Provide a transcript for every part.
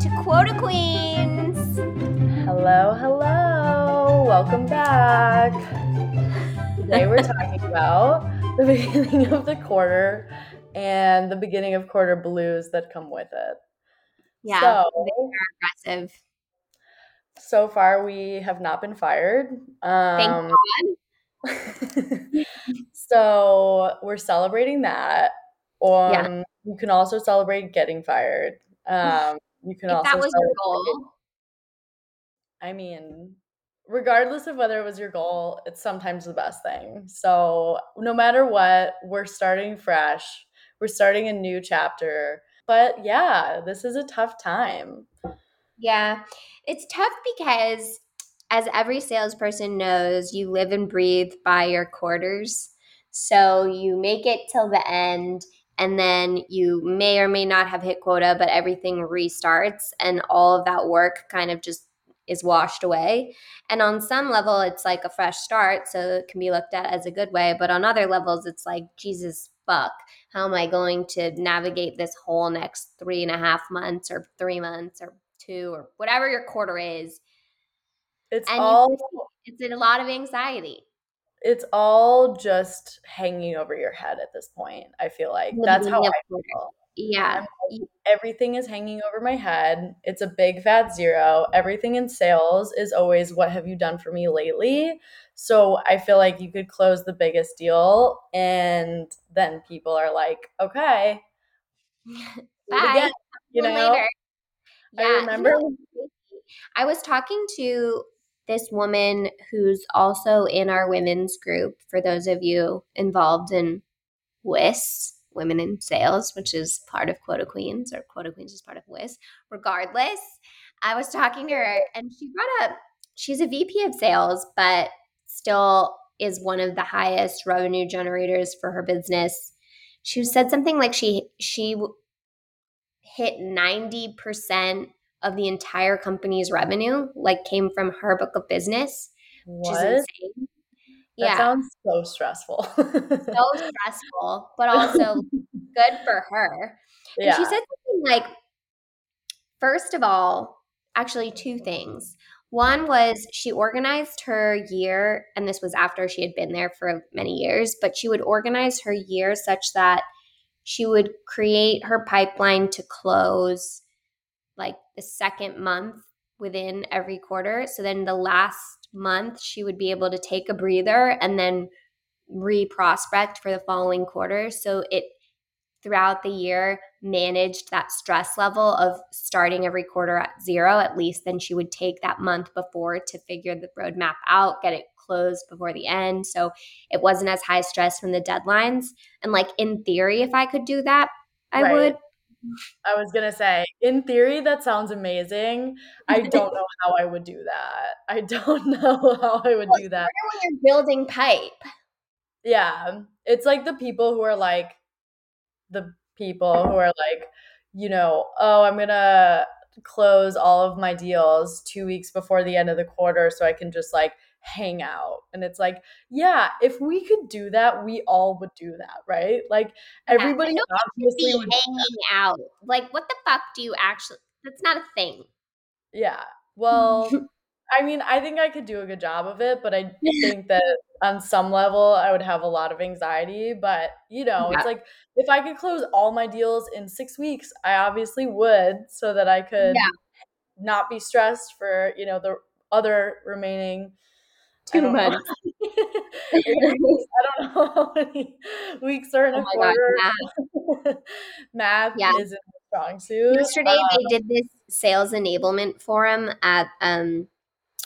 to Quota Queens. Hello, hello. Welcome back. Today we're talking about the beginning of the quarter and the beginning of quarter blues that come with it. Yeah, So, they are aggressive. so far we have not been fired. Thank Um, God. so we're celebrating that. Um, Yeah. You can also celebrate getting fired. Um, you can If also that was your goal, I mean, regardless of whether it was your goal, it's sometimes the best thing. So, no matter what, we're starting fresh. We're starting a new chapter. But yeah, this is a tough time. yeah, it's tough because, as every salesperson knows, you live and breathe by your quarters. So you make it till the end, and then you may or may not have hit quota, but everything restarts, and all of that work kind of just is washed away. And on some level, it's like a fresh start, so it can be looked at as a good way. But on other levels, it's like, Jesus fuck, how am I going to navigate this whole next three and a half months or three months or two or whatever your quarter is? It's And all it's a lot of anxiety. It's all just hanging over your head at this point. I feel like that's how I feel. Yeah. Everything is hanging over my head. It's a big fat zero. Everything in sales is always what have you done for me lately? So I feel like you could close the biggest deal and then people are like, okay, Bye. again, you know? later. I Yeah, you remember know, it's crazy. I was talking to this woman who's also in our women's group. For those of you involved in WIS, Women in Sales, which is part of Quota Queens, or Quota Queens is part of WIS. Regardless, I was talking to her and she brought up she's a VP of sales, but still is one of the highest revenue generators for her business. She said something like she she hit 90% of the entire company's revenue like came from her book of business which is what? insane That yeah sounds so stressful. so stressful but also good for her and yeah. she said something like first of all actually two things one was she organized her year and this was after she had been there for many years but she would organize her year such that she would create her pipeline to close the second month within every quarter. So then the last month, she would be able to take a breather and then re prospect for the following quarter. So it throughout the year managed that stress level of starting every quarter at zero. At least then she would take that month before to figure the roadmap out, get it closed before the end. So it wasn't as high stress from the deadlines. And like in theory, if I could do that, I Right. would. I was gonna say, in theory, that sounds amazing. I don't know how I would do that. I don't know how I would Well, do that. when you're building pipe. Yeah, it's like the people who are like, the people who are like, you know, oh, I'm gonna close all of my deals two weeks before the end of the quarter so I can just like hang out. And it's like, yeah, if we could do that, we all would do that, right? Like everybody nobody obviously hanging out. Like, what the fuck do you actually? That's not a thing. Yeah. Well, I mean, I think I could do a good job of it, but I think that on some level I would have a lot of anxiety. But, you know, Yeah. it's like if I could close all my deals in six weeks, I obviously would so that I could Yeah. not be stressed for, you know, the other remaining Two months. I don't know how many weeks are in Oh a my God, quarter. Math Yeah. a strong suit. Yesterday, Um, they did this sales enablement forum at um,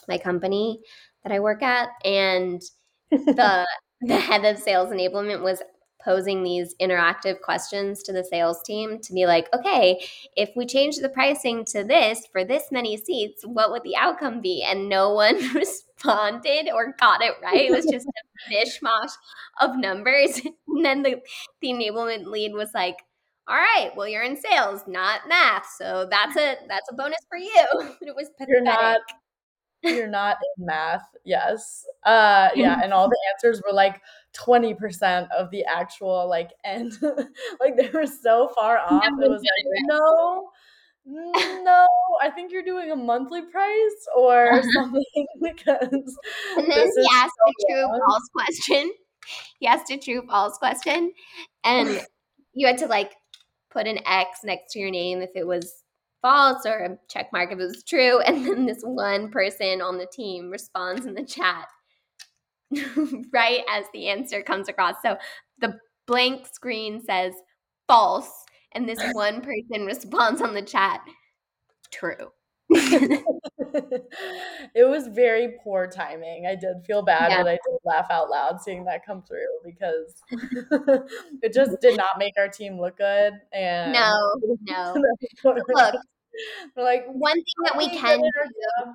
my company that I work at, and the the head of sales enablement was posing these interactive questions to the sales team to be like, okay, if we change the pricing to this for this many seats, what would the outcome be? And no one responded or got it right. It was just a mishmash of numbers. And then the, the enablement lead was like, all right, well, you're in sales, not math. So that's a that's a bonus for you. It was pathetic. You're not you're not in math. Yes. Uh yeah, and all the answers were like 20% of the actual like end. like they were so far off. It was like, no, no, I think you're doing a monthly price or something because. And then he asked so a true long. false question. He asked a true false question, and you had to like put an X next to your name if it was false or a check mark if it was true. And then this one person on the team responds in the chat right as the answer comes across. So the blank screen says false, and this one person responds on the chat true. it was very poor timing. I did feel bad, yeah. but I did laugh out loud seeing that come through because it just did not make our team look good. And no, no. Look, like one thing that we can do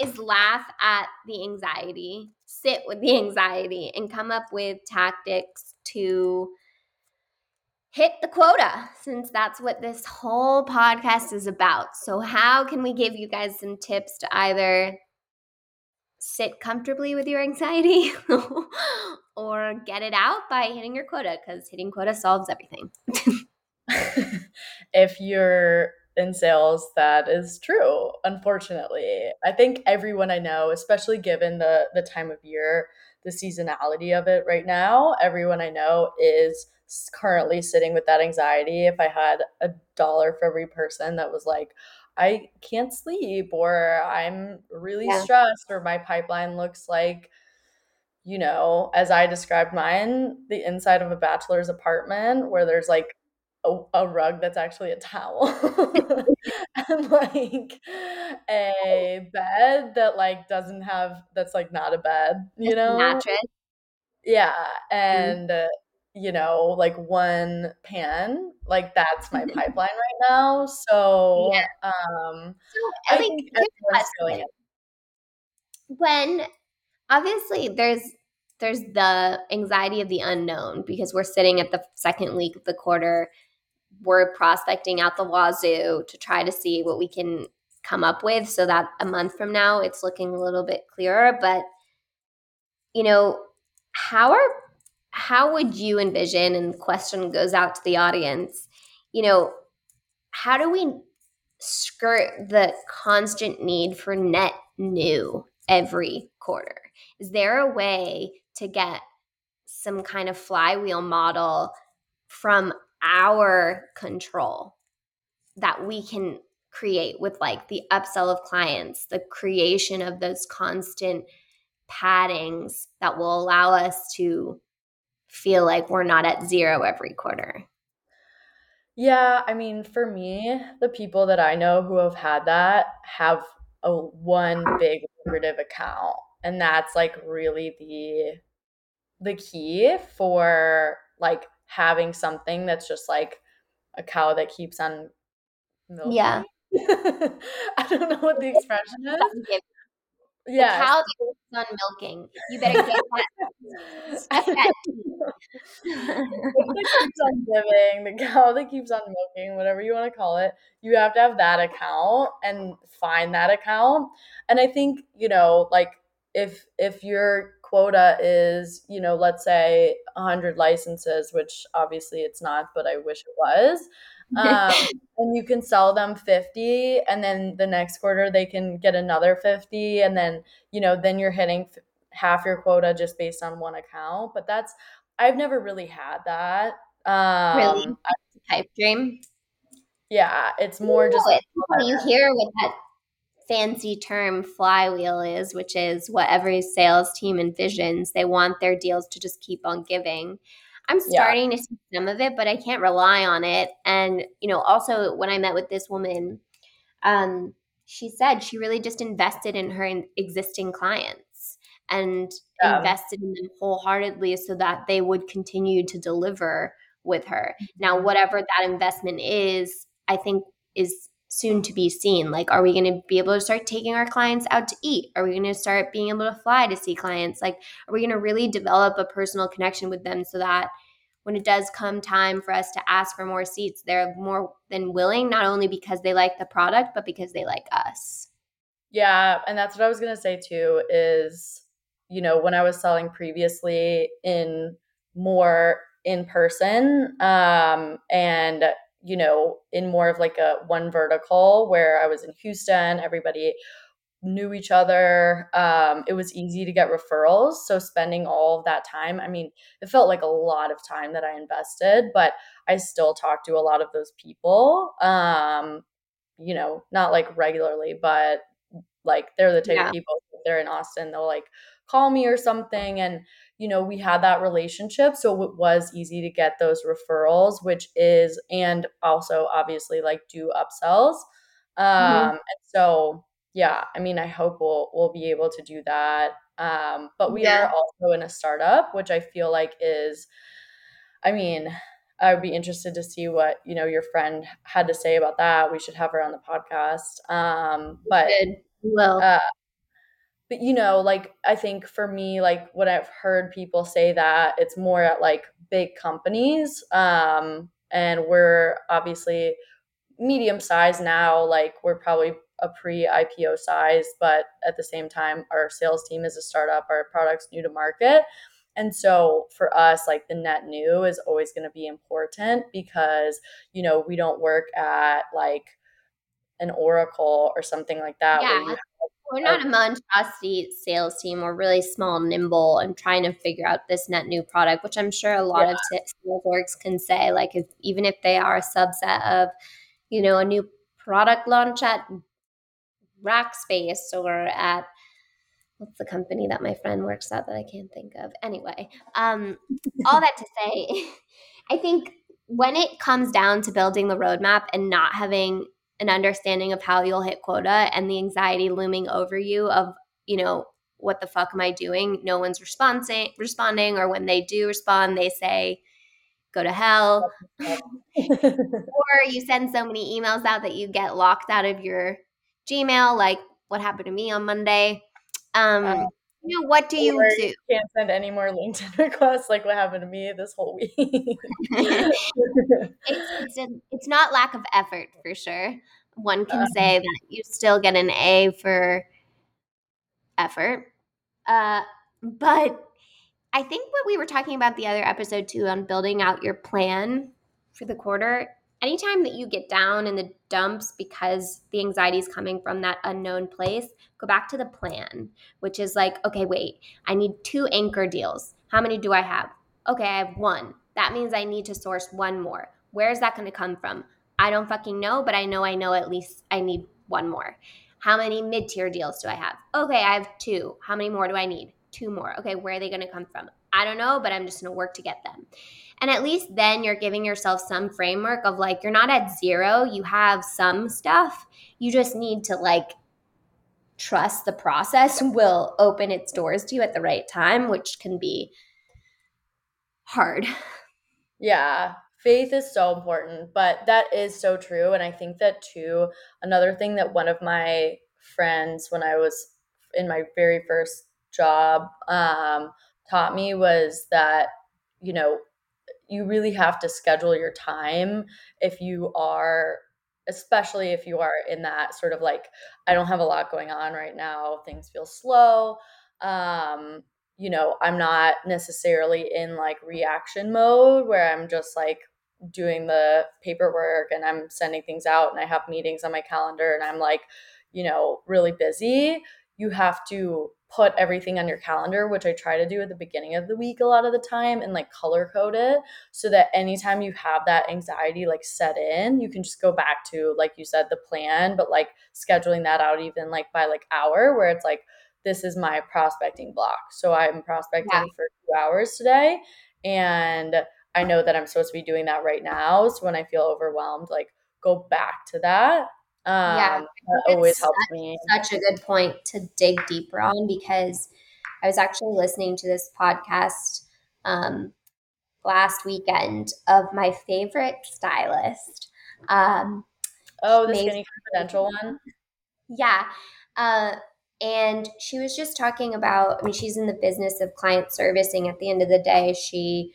is laugh at the anxiety, sit with the anxiety, and come up with tactics to hit the quota since that's what this whole podcast is about. So, how can we give you guys some tips to either sit comfortably with your anxiety or get it out by hitting your quota? Because hitting quota solves everything. if you're in sales, that is true, unfortunately. I think everyone I know, especially given the the time of year, the seasonality of it right now, everyone I know is currently sitting with that anxiety. If I had a dollar for every person that was like, I can't sleep, or I'm really yeah. stressed, or my pipeline looks like, you know, as I described mine, the inside of a bachelor's apartment where there's like a, a rug that's actually a towel and like a bed that like doesn't have that's like not a bed you know mattress yeah mm-hmm. and mm-hmm you know, like one pan. Like that's my pipeline right now. So, yeah. um, so, I think when obviously there's there's the anxiety of the unknown because we're sitting at the second week of the quarter. We're prospecting out the wazoo to try to see what we can come up with so that a month from now it's looking a little bit clearer. But, you know, how are how would you envision and the question goes out to the audience you know how do we skirt the constant need for net new every quarter is there a way to get some kind of flywheel model from our control that we can create with like the upsell of clients the creation of those constant paddings that will allow us to feel like we're not at zero every quarter? Yeah, I mean, for me, the people that I know who have had that have a one big lucrative account, and that's like really the the key for like having something that's just like a cow that keeps on milking. Yeah. I don't know what the expression is. Yeah. The cow that keeps on milking. You better get that. that keeps on giving, the cow that keeps on milking, whatever you want to call it, you have to have that account and find that account. And I think, you know, like if if your quota is, you know, let's say 100 licenses, which obviously it's not, but I wish it was. Um, and you can sell them 50 and then the next quarter they can get another 50 and then you know then you're hitting f- half your quota just based on one account but that's I've never really had that. Um, really, pipe dream. Yeah, it's more Ooh, just it's you hear what that fancy term flywheel is, which is what every sales team envisions. They want their deals to just keep on giving. I'm starting yeah. to see some of it, but I can't rely on it. And you know, also when I met with this woman, um, she said she really just invested in her existing clients and yeah. invested in them wholeheartedly so that they would continue to deliver with her. Now, mm-hmm. whatever that investment is, I think is soon to be seen. Like, are we going to be able to start taking our clients out to eat? Are we going to start being able to fly to see clients? Like, are we going to really develop a personal connection with them so that when it does come time for us to ask for more seats, they're more than willing, not only because they like the product, but because they like us? Yeah. And that's what I was going to say too is you know, when I was selling previously in more in person um, and you know, in more of like a one vertical where I was in Houston, everybody knew each other. Um, it was easy to get referrals. So spending all of that time, I mean, it felt like a lot of time that I invested, but I still talk to a lot of those people. Um, you know, not like regularly, but like they're the type yeah. of people they're in Austin, they'll like call me or something. And, you know, we had that relationship. So it was easy to get those referrals, which is, and also obviously like do upsells. Mm-hmm. Um, mm-hmm. and so yeah, I mean, I hope we'll we'll be able to do that. Um, but we yeah. are also in a startup, which I feel like is, I mean, I would be interested to see what you know your friend had to say about that. We should have her on the podcast. Um, but well, uh, but you know, like I think for me, like what I've heard people say that it's more at like big companies, um, and we're obviously medium size now. Like we're probably a pre-IPO size, but at the same time, our sales team is a startup, our product's new to market. And so for us, like the net new is always going to be important because, you know, we don't work at like an Oracle or something like that. Yeah. We're not a monstrosity sales team. We're really small, nimble, and trying to figure out this net new product, which I'm sure a lot yeah. of sales orgs can say. Like, if, even if they are a subset of, you know, a new product launch at Rackspace or at what's the company that my friend works at that I can't think of. Anyway, um, all that to say, I think when it comes down to building the roadmap and not having an understanding of how you'll hit quota and the anxiety looming over you of, you know, what the fuck am I doing? No one's responding responding or when they do respond, they say, go to hell. or you send so many emails out that you get locked out of your Gmail, like what happened to me on Monday. Um, you know, what do you do? Can't send any more LinkedIn requests like what happened to me this whole week. it's, it's, a, it's, not lack of effort for sure. One can uh, say that you still get an A for effort. Uh, but I think what we were talking about the other episode too on building out your plan for the quarter anytime that you get down in the dumps because the anxiety is coming from that unknown place, go back to the plan, which is like, okay, wait, I need two anchor deals. How many do I have? Okay, I have one. That means I need to source one more. Where is that going to come from? I don't fucking know, but I know I know at least I need one more. How many mid tier deals do I have? Okay, I have two. How many more do I need? Two more. Okay, where are they going to come from? I don't know, but I'm just going to work to get them. And at least then you're giving yourself some framework of like, you're not at zero, you have some stuff. You just need to like trust the process will open its doors to you at the right time, which can be hard. Yeah, faith is so important, but that is so true. And I think that too, another thing that one of my friends, when I was in my very first job, um, taught me was that, you know, you really have to schedule your time if you are especially if you are in that sort of like i don't have a lot going on right now. Things feel slow. Um you know i'm not necessarily in like reaction mode where i'm just like doing the paperwork and i'm sending things out and i have meetings on my calendar and i'm like you know really busy. You have to put everything on your calendar, which I try to do at the beginning of the week a lot of the time and like color code it so that anytime you have that anxiety like set in, you can just go back to, like you said, the plan, but like scheduling that out even like by like hour where it's like, this is my prospecting block. So I'm prospecting yeah. for two hours today. And I know that I'm supposed to be doing that right now. So when I feel overwhelmed, like go back to that um, yeah, that always helps such, me. Such a good point to dig deeper on because I was actually listening to this podcast um, last weekend of my favorite stylist. Um, oh, the Skinny Confidential one? Yeah. Uh, and she was just talking about, I mean, she's in the business of client servicing. At the end of the day, she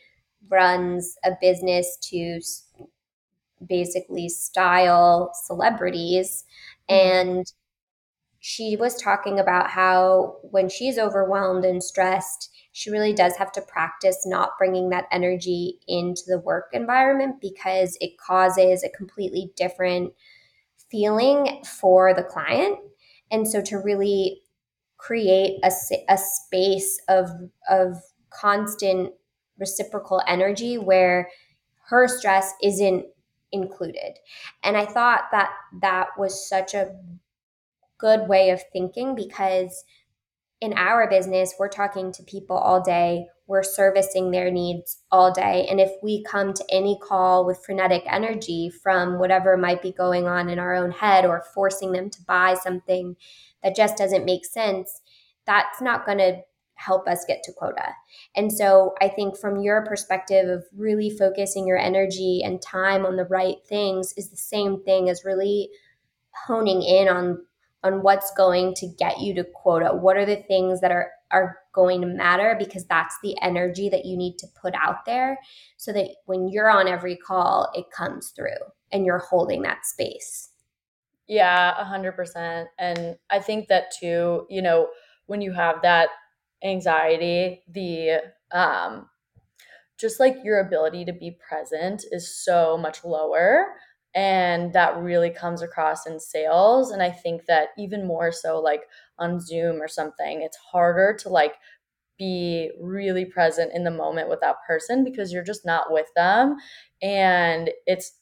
runs a business to basically style celebrities mm-hmm. and she was talking about how when she's overwhelmed and stressed, she really does have to practice not bringing that energy into the work environment because it causes a completely different feeling for the client. And so to really create a, a space of, of constant reciprocal energy where her stress isn't included. And I thought that that was such a good way of thinking because in our business, we're talking to people all day, we're servicing their needs all day. And if we come to any call with frenetic energy from whatever might be going on in our own head or forcing them to buy something that just doesn't make sense, that's not going to help us get to quota. And so I think from your perspective of really focusing your energy and time on the right things is the same thing as really honing in on on what's going to get you to quota. What are the things that are are going to matter because that's the energy that you need to put out there so that when you're on every call it comes through and you're holding that space. Yeah, 100%. And I think that too, you know, when you have that anxiety, the um just like your ability to be present is so much lower and that really comes across in sales and i think that even more so like on zoom or something it's harder to like be really present in the moment with that person because you're just not with them and it's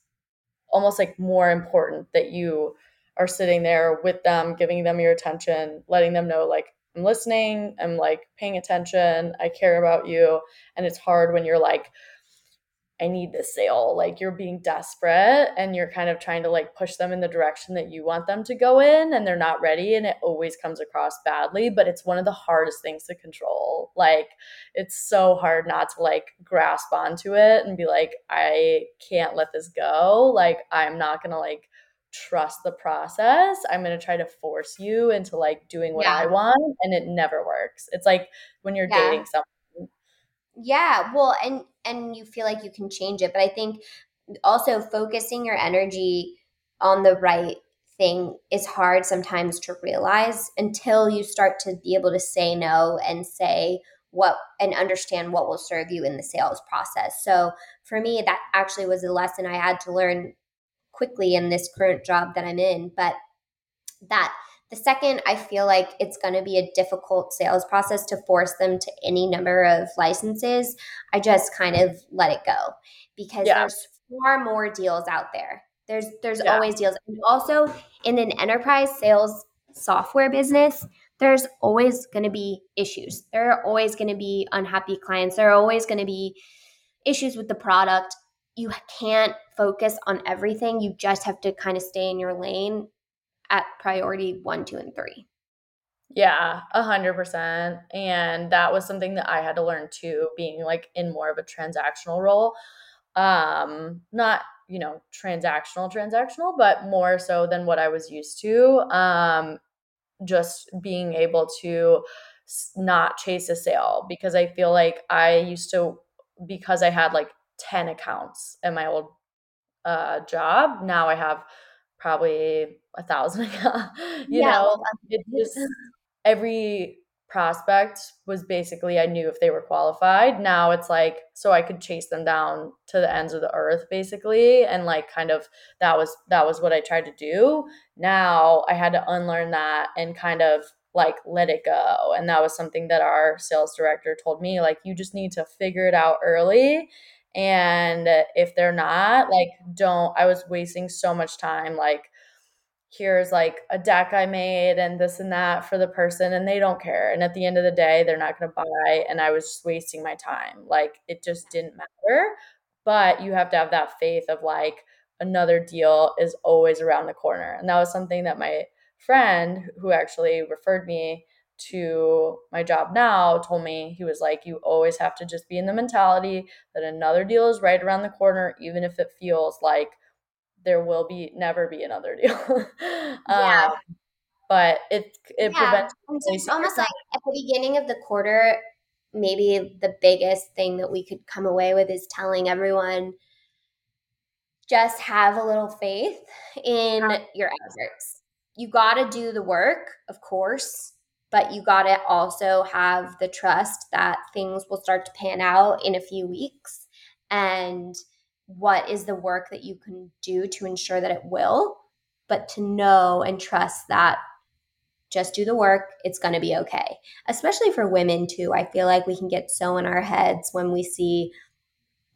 almost like more important that you are sitting there with them giving them your attention letting them know like i'm listening i'm like paying attention i care about you and it's hard when you're like I need this sale. Like you're being desperate and you're kind of trying to like push them in the direction that you want them to go in and they're not ready and it always comes across badly, but it's one of the hardest things to control. Like it's so hard not to like grasp onto it and be like I can't let this go. Like I'm not going to like trust the process. I'm going to try to force you into like doing what yeah. I want and it never works. It's like when you're yeah. dating someone yeah, well, and and you feel like you can change it, but I think also focusing your energy on the right thing is hard sometimes to realize until you start to be able to say no and say what and understand what will serve you in the sales process. So for me that actually was a lesson I had to learn quickly in this current job that I'm in, but that the second, I feel like it's going to be a difficult sales process to force them to any number of licenses. I just kind of let it go because yeah. there's far more deals out there. There's there's yeah. always deals. And also in an enterprise sales software business, there's always going to be issues. There are always going to be unhappy clients. There are always going to be issues with the product. You can't focus on everything. You just have to kind of stay in your lane at priority one, two, and three. Yeah, a hundred percent. And that was something that I had to learn too, being like in more of a transactional role. Um, not, you know, transactional, transactional, but more so than what I was used to. Um, just being able to not chase a sale because I feel like I used to, because I had like 10 accounts in my old uh, job, now I have probably a thousand you yeah, know? it just every prospect was basically i knew if they were qualified. Now it's like so i could chase them down to the ends of the earth basically and like kind of that was that was what i tried to do. Now i had to unlearn that and kind of like let it go and that was something that our sales director told me like you just need to figure it out early and if they're not, like, don't, I was wasting so much time. Like, here's like a deck I made and this and that for the person, and they don't care. And at the end of the day, they're not going to buy. And I was just wasting my time. Like, it just didn't matter. But you have to have that faith of like, another deal is always around the corner. And that was something that my friend, who actually referred me to my job now told me he was like you always have to just be in the mentality that another deal is right around the corner even if it feels like there will be never be another deal yeah. Um, but it it yeah. prevents it's almost like at the beginning of the quarter maybe the biggest thing that we could come away with is telling everyone just have a little faith in your efforts you got to do the work, of course, but you got to also have the trust that things will start to pan out in a few weeks and what is the work that you can do to ensure that it will, but to know and trust that just do the work, it's going to be okay. Especially for women, too. I feel like we can get so in our heads when we see,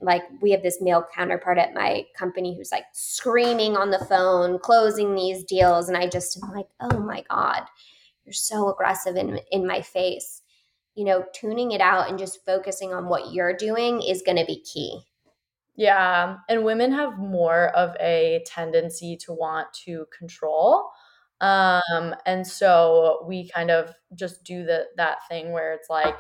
like, we have this male counterpart at my company who's like screaming on the phone, closing these deals. And I just am like, oh my God, you're so aggressive in, in my face. You know, tuning it out and just focusing on what you're doing is going to be key. Yeah. And women have more of a tendency to want to control. Um, and so we kind of just do the that thing where it's like,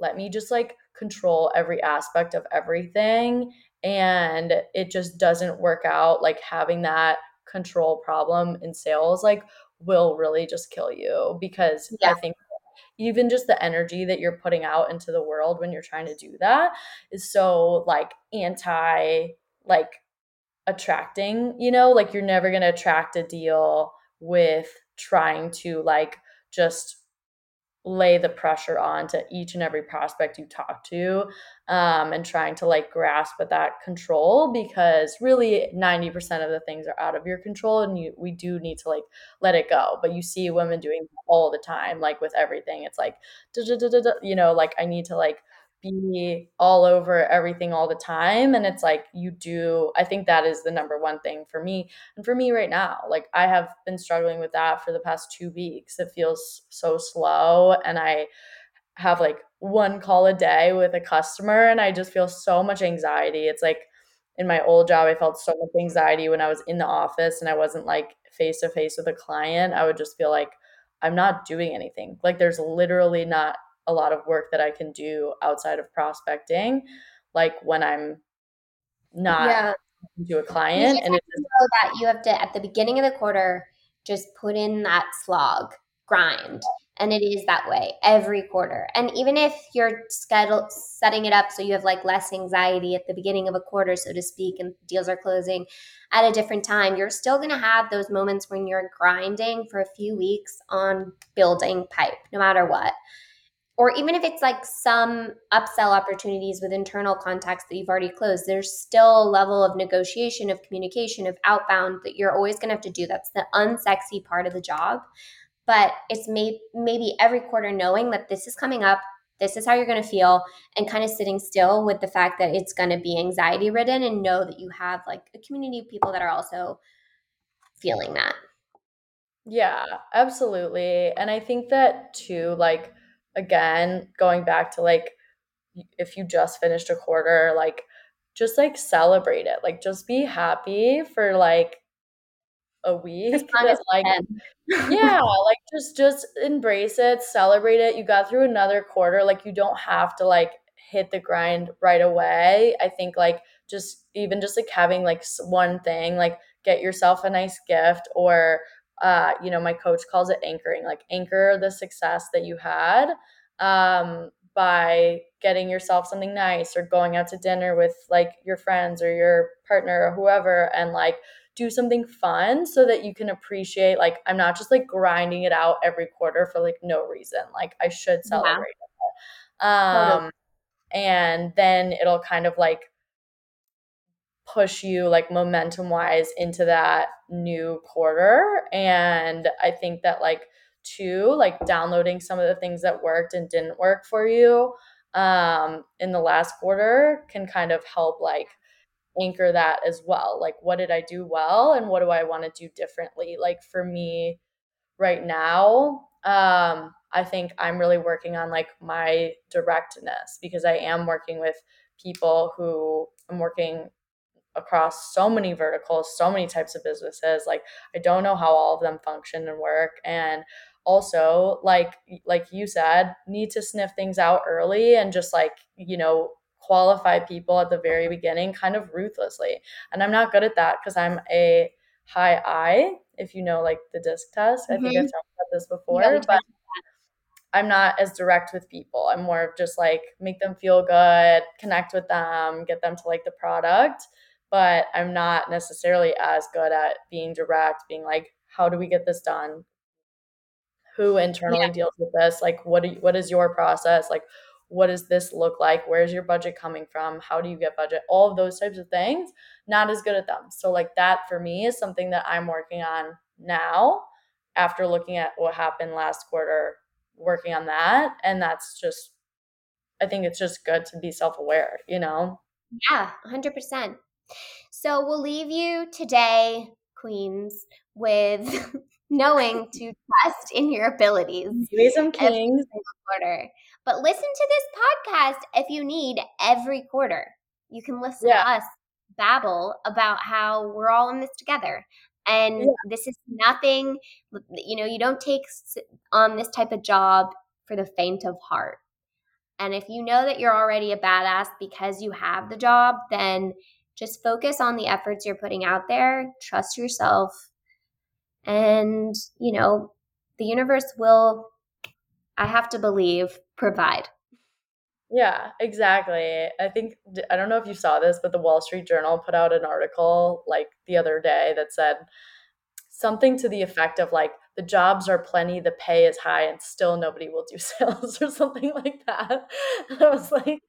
let me just like control every aspect of everything. And it just doesn't work out. Like having that control problem in sales, like will really just kill you because yeah. I think even just the energy that you're putting out into the world when you're trying to do that is so like anti like attracting, you know, like you're never going to attract a deal with trying to like just lay the pressure on to each and every prospect you talk to um, and trying to like grasp at that control because really 90% of the things are out of your control and you we do need to like let it go. But you see women doing all the time like with everything. It's like you know like i need to like be all over everything all the time and it's like you do i think that is the number one thing for me and for me right now like i have been struggling with that for the past two weeks it feels so slow and i have like one call a day with a customer and i just feel so much anxiety it's like in my old job i felt so much anxiety when i was in the office and i wasn't like face to face with a client i would just feel like i'm not doing anything like there's literally not a lot of work that I can do outside of prospecting, like when I'm not yeah. to a client. and it's know that you have to at the beginning of the quarter just put in that slog grind. And it is that way every quarter. And even if you're schedule setting it up so you have like less anxiety at the beginning of a quarter, so to speak, and deals are closing at a different time, you're still going to have those moments when you're grinding for a few weeks on building pipe, no matter what or even if it's like some upsell opportunities with internal contacts that you've already closed, there's still a level of negotiation, of communication, of outbound that you're always going to have to do. That's the unsexy part of the job. But it's may- maybe every quarter knowing that this is coming up, this is how you're going to feel, and kind of sitting still with the fact that it's going to be anxiety ridden and know that you have like a community of people that are also feeling that. Yeah, absolutely. And I think that too, like, again, going back to like if you just finished a quarter, like just like celebrate it. Like just be happy for like a week. Like yeah, like just just embrace it, celebrate it. You got through another quarter. Like you don't have to like hit the grind right away. I think like just even just like having like one thing, like get yourself a nice gift or uh, you know, my coach calls it anchoring, like anchor the success that you had um, by getting yourself something nice or going out to dinner with like your friends or your partner or whoever and like do something fun so that you can appreciate like I'm not just like grinding it out every quarter for like no reason. Like I should celebrate yeah. it. Um and then it'll kind of like push you like momentum wise into that new quarter. And i think that like two like downloading some of the things that worked and didn't work for you um in the last quarter can kind of help like anchor that as well. Like what did i do well and what do i want to do differently? Like for me right now um i think i'm really working on like my directness because i am working with people who i'm working across so many verticals, so many types of businesses. Like I don't know how all of them function and work and also like like you said, need to sniff things out early and just like, you know, qualify people at the very beginning kind of ruthlessly. And I'm not good at that because I'm a high I, if you know like the disc test. Mm-hmm. I think I've mm-hmm. talked about this before, yeah, but I'm not as direct with people. I'm more of just like make them feel good, connect with them, get them to like the product but I'm not necessarily as good at being direct, being like, how do we get this done? Who internally Yeah. deals with this? Like, what you, what is your process? Like, what does this look like? Where's your budget coming from? How do you get budget? All of those types of things. Not as good at them. So like that for me is something that I'm working on now after looking at what happened last quarter, working on that. And that's just I think it's just good to be self-aware, you know? Yeah, 100%. So we'll leave you today, Queens, with knowing to trust in your abilities. Be some kings. Quarter. But listen to this podcast if you need every quarter. You can listen Yeah. to us babble about how we're all in this together. And Yeah. this is nothing, you know, you don't take on this type of job for the faint of heart. And if you know that you're already a badass because you have the job, then just focus on the efforts you're putting out there, trust yourself, and, you know, the universe will, I have to believe, provide. Yeah, exactly. I think I don't know if you saw this, but the Wall Street Journal put out an article like the other day that said something to the effect of like the jobs are plenty, the pay is high, and still nobody will do sales or something like that. I was like,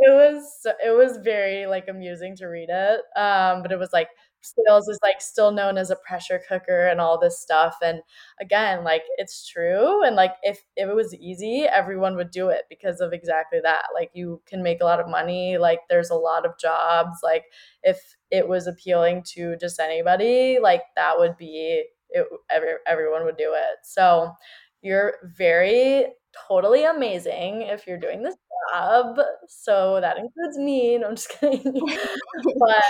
it was it was very like amusing to read it. Um, but it was like sales is like still known as a pressure cooker and all this stuff. And again, like it's true. And like if, if it was easy, everyone would do it because of exactly that. Like you can make a lot of money, like there's a lot of jobs. Like if it was appealing to just anybody, like that would be it every, everyone would do it. So you're very totally amazing if you're doing this job. So that includes me. No, I'm just kidding. but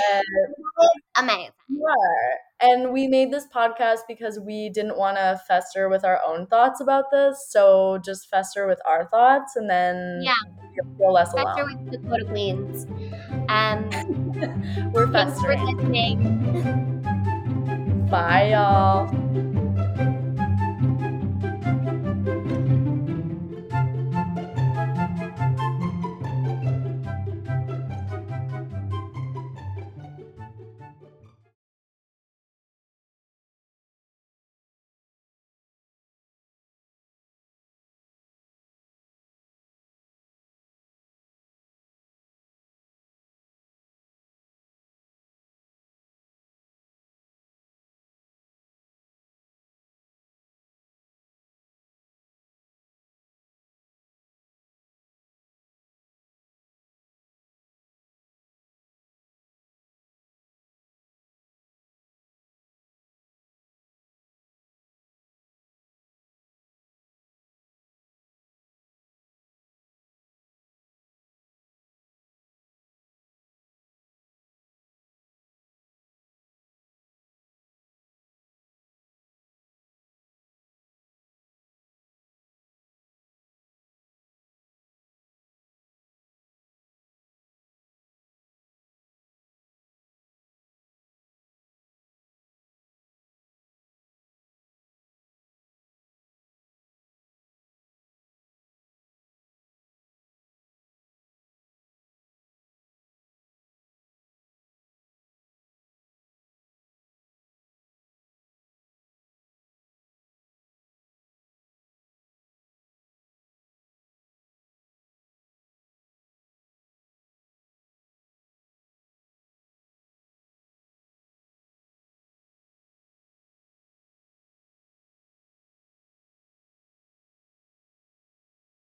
Amazing. are. And we made this podcast because we didn't want to fester with our own thoughts about this. So just fester with our thoughts and then Yeah. feel less Fester alone. with Quota Queens. Um, We're thanks for festering. listening. Bye, y'all.